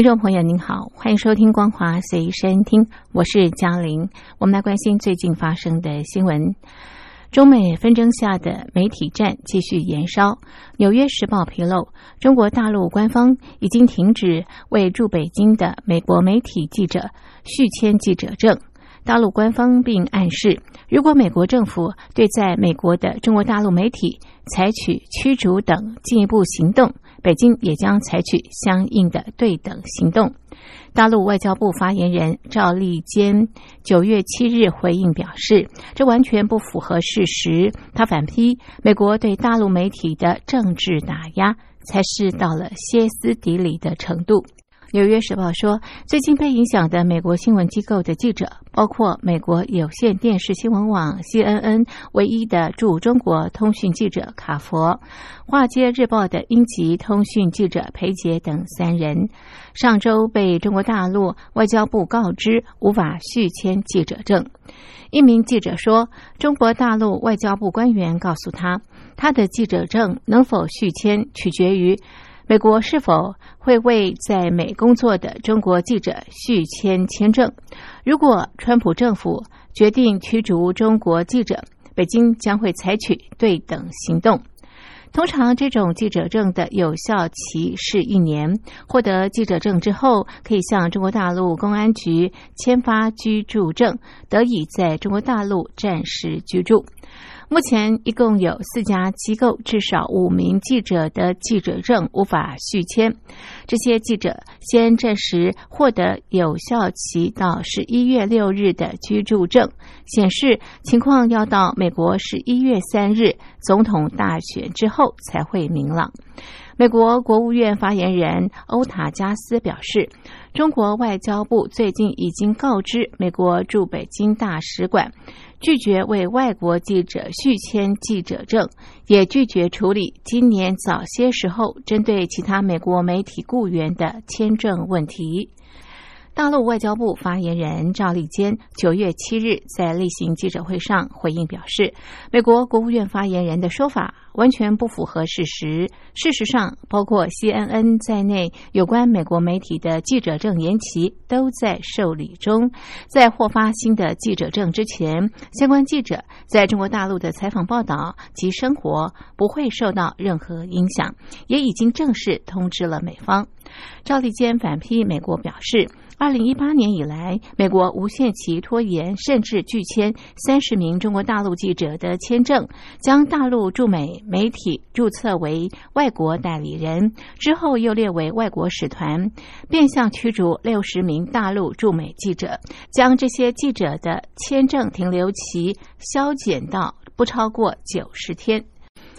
听众朋友您好，欢迎收听《光华随身听》，我是嘉玲。我们来关心最近发生的新闻。中美纷争下的媒体战继续延烧。《纽约时报》披露，中国大陆官方已经停止为驻北京的美国媒体记者续签记者证。大陆官方并暗示，如果美国政府对在美国的中国大陆媒体采取驱逐等进一步行动，北京也将采取相应的对等行动。大陆外交部发言人赵立坚九月七日回应表示，这完全不符合事实。他反批美国对大陆媒体的政治打压，才是到了歇斯底里的程度。《纽约时报》说，最近被影响的美国新闻机构的记者，包括美国有线电视新闻网 CNN 唯一的驻中国通讯记者卡佛，《华尔街日报》的英籍通讯记者裴杰等三人，上周被中国大陆外交部告知无法续签记者证。一名记者说，中国大陆外交部官员告诉他，他的记者证能否续签，取决于。美国是否会为在美工作的中国记者续签签证？如果川普政府决定驱逐中国记者，北京将会采取对等行动。通常，这种记者证的有效期是一年。获得记者证之后，可以向中国大陆公安局签发居住证，得以在中国大陆暂时居住。目前一共有四家机构，至少五名记者的记者证无法续签。这些记者先暂时获得有效期到十一月六日的居住证，显示情况要到美国十一月三日总统大选之后才会明朗。美国国务院发言人欧塔加斯表示，中国外交部最近已经告知美国驻北京大使馆。拒绝为外国记者续签记者证，也拒绝处理今年早些时候针对其他美国媒体雇员的签证问题。大陆外交部发言人赵立坚九月七日在例行记者会上回应表示，美国国务院发言人的说法完全不符合事实。事实上，包括 CNN 在内有关美国媒体的记者证延期都在受理中。在获发新的记者证之前，相关记者在中国大陆的采访报道及生活不会受到任何影响，也已经正式通知了美方。赵立坚反批美国表示。二零一八年以来，美国无限期拖延甚至拒签三十名中国大陆记者的签证，将大陆驻美媒体注册为外国代理人，之后又列为外国使团，变相驱逐六十名大陆驻美记者，将这些记者的签证停留期削减到不超过九十天。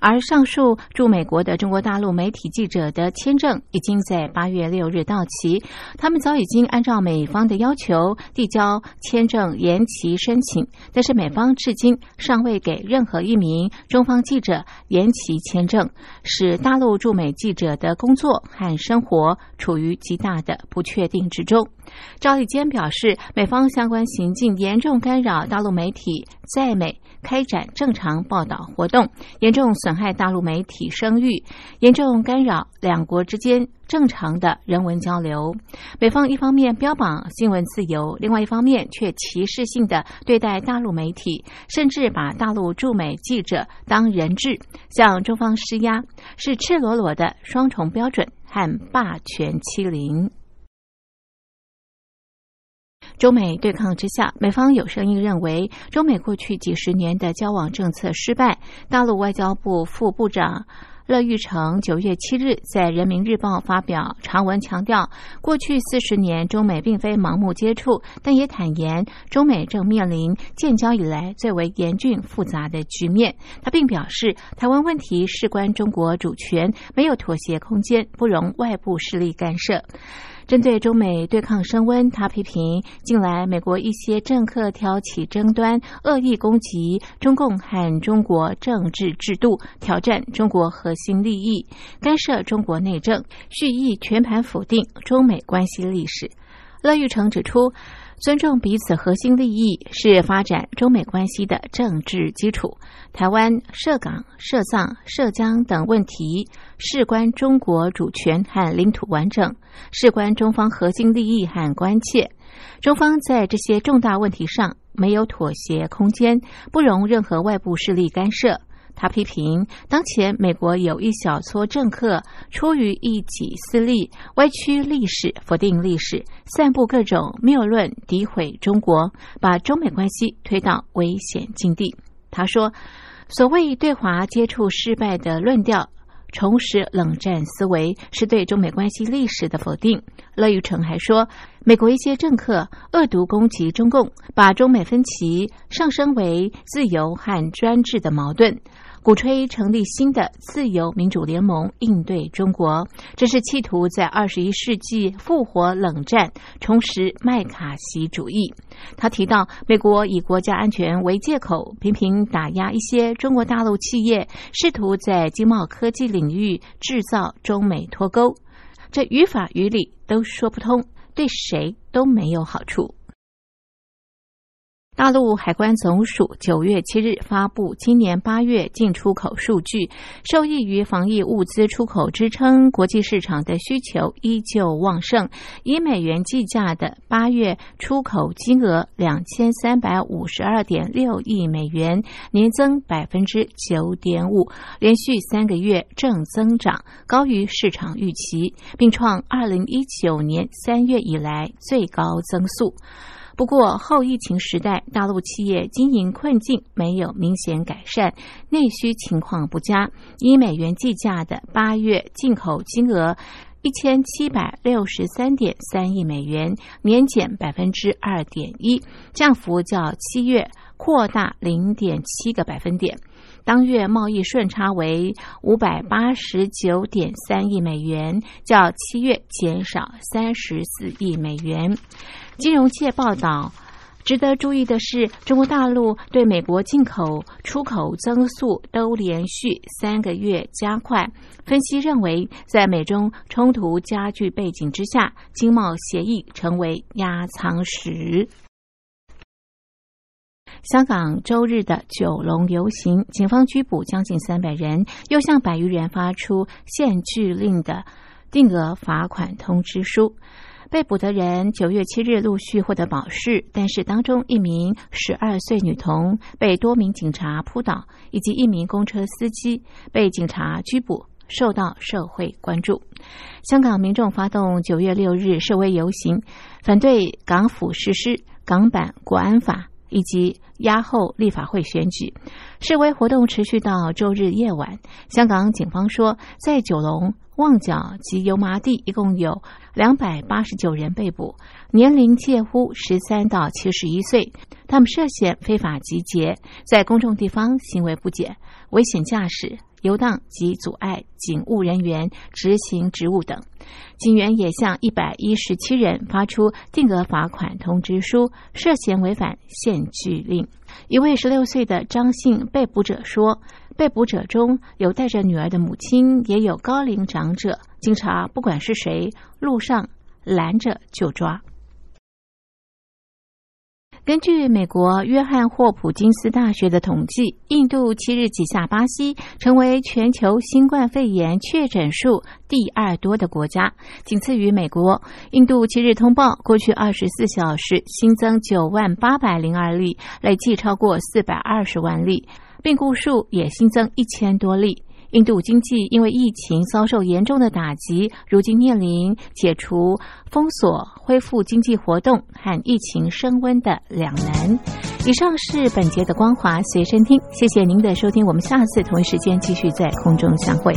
而上述驻美国的中国大陆媒体记者的签证已经在八月六日到期，他们早已经按照美方的要求递交签证延期申请，但是美方至今尚未给任何一名中方记者延期签证，使大陆驻美记者的工作和生活处于极大的不确定之中。赵立坚表示，美方相关行径严重干扰大陆媒体在美。开展正常报道活动，严重损害大陆媒体声誉，严重干扰两国之间正常的人文交流。美方一方面标榜新闻自由，另外一方面却歧视性的对待大陆媒体，甚至把大陆驻美记者当人质，向中方施压，是赤裸裸的双重标准和霸权欺凌。中美对抗之下，美方有声音认为，中美过去几十年的交往政策失败。大陆外交部副部长乐玉成九月七日在《人民日报》发表长文，强调过去四十年中美并非盲目接触，但也坦言中美正面临建交以来最为严峻复杂的局面。他并表示，台湾问题事关中国主权，没有妥协空间，不容外部势力干涉。针对中美对抗升温，他批评近来美国一些政客挑起争端，恶意攻击中共和中国政治制度，挑战中国核心利益，干涉中国内政，蓄意全盘否定中美关系历史。乐玉成指出。尊重彼此核心利益是发展中美关系的政治基础。台湾涉港、涉藏、涉疆等问题事关中国主权和领土完整，事关中方核心利益和关切。中方在这些重大问题上没有妥协空间，不容任何外部势力干涉。他批评当前美国有一小撮政客出于一己私利，歪曲历史、否定历史、散布各种谬论、诋毁中国，把中美关系推到危险境地。他说：“所谓对华接触失败的论调，重拾冷战思维，是对中美关系历史的否定。”乐玉成还说：“美国一些政客恶毒攻击中共，把中美分歧上升为自由和专制的矛盾。”鼓吹成立新的自由民主联盟应对中国，这是企图在二十一世纪复活冷战，重拾麦卡锡主义。他提到，美国以国家安全为借口，频频打压一些中国大陆企业，试图在经贸科技领域制造中美脱钩，这于法于理都说不通，对谁都没有好处。大陆海关总署九月七日发布今年八月进出口数据，受益于防疫物资出口支撑，国际市场的需求依旧旺盛。以美元计价的八月出口金额两千三百五十二点六亿美元，年增百分之九点五，连续三个月正增长，高于市场预期，并创二零一九年三月以来最高增速。不过，后疫情时代，大陆企业经营困境没有明显改善，内需情况不佳。以美元计价的八月进口金额一千七百六十三点三亿美元，年减百分之二点一，降幅较七月扩大零点七个百分点。当月贸易顺差为五百八十九点三亿美元，较七月减少三十四亿美元。金融界报道，值得注意的是，中国大陆对美国进口、出口增速都连续三个月加快。分析认为，在美中冲突加剧背景之下，经贸协议成为压舱石。香港周日的九龙游行，警方拘捕将近三百人，又向百余人发出限聚令的定额罚款通知书。被捕的人九月七日陆续获得保释，但是当中一名十二岁女童被多名警察扑倒，以及一名公车司机被警察拘捕，受到社会关注。香港民众发动九月六日示威游行，反对港府实施港版国安法以及押后立法会选举。示威活动持续到周日夜晚。香港警方说，在九龙。旺角及油麻地一共有两百八十九人被捕，年龄介乎十三到七十一岁。他们涉嫌非法集结，在公众地方行为不检、危险驾驶、游荡及阻碍警务人员执行职务等。警员也向一百一十七人发出定额罚款通知书，涉嫌违反限聚令。一位十六岁的张姓被捕者说。被捕者中有带着女儿的母亲，也有高龄长者。警察不管是谁，路上拦着就抓。根据美国约翰霍普金斯大学的统计，印度七日挤下巴西，成为全球新冠肺炎确诊数第二多的国家，仅次于美国。印度七日通报，过去二十四小时新增九万八百零二例，累计超过四百二十万例。病故数也新增一千多例。印度经济因为疫情遭受严重的打击，如今面临解除封锁、恢复经济活动和疫情升温的两难。以上是本节的光华随身听，谢谢您的收听，我们下次同一时间继续在空中相会。